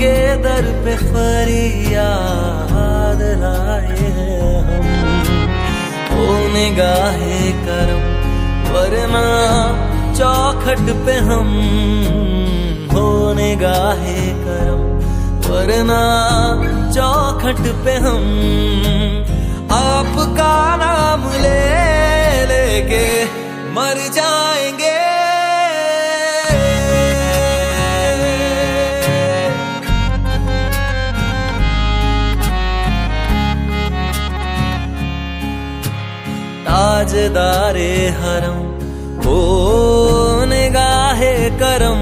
पे फरियाद लाए हम। ओ निगाहे करम, वरना चौखट पे हम। हो निगाहे करम, वरना चौखट पे हम। आपका नाम ले लेके मर जाएँगे ताजदारे हरम, ओ निगाहे करम,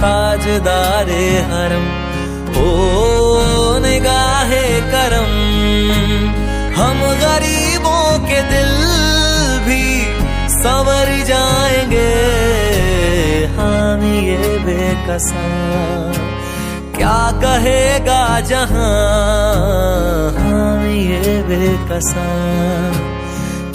ताजदारे हरम, ओ निगाहे करम। हम गरीबों के दिल भी संवर जाएँगे हम ये बेकसा क्या कहेगा जहाँ हम ये बेकसा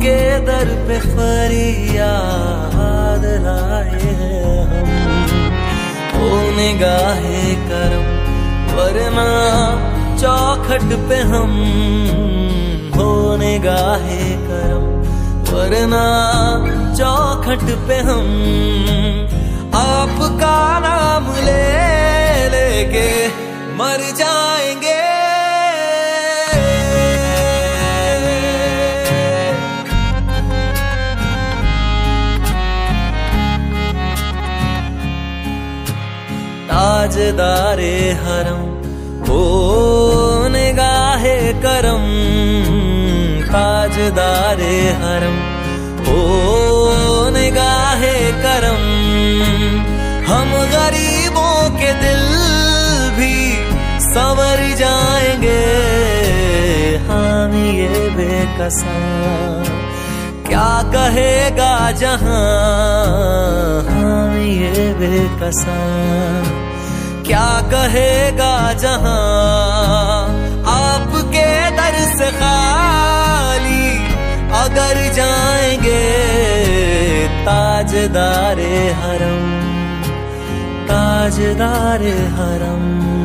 आपके दर पे फरियाद लाए हम। ओ निगाहे करम, वरना चौखट पे हम। हो निगाहे करम, वरना चौखट पे हम। आपका नाम ले लेके मर जाएँगे ताजदारे हरम, ओ निगाहे करम, ताजदारे हरम, ओ निगाहे करम। हम गरीबों के दिल भी संवर जाएँगे, हम ये बेकसा क्या कहेगा जहाँ, हम ये बेकसा कहेगा जहाँ आपके दर से खाली अगर जाएँगे ताजदारे हरम ताजदारे हरम।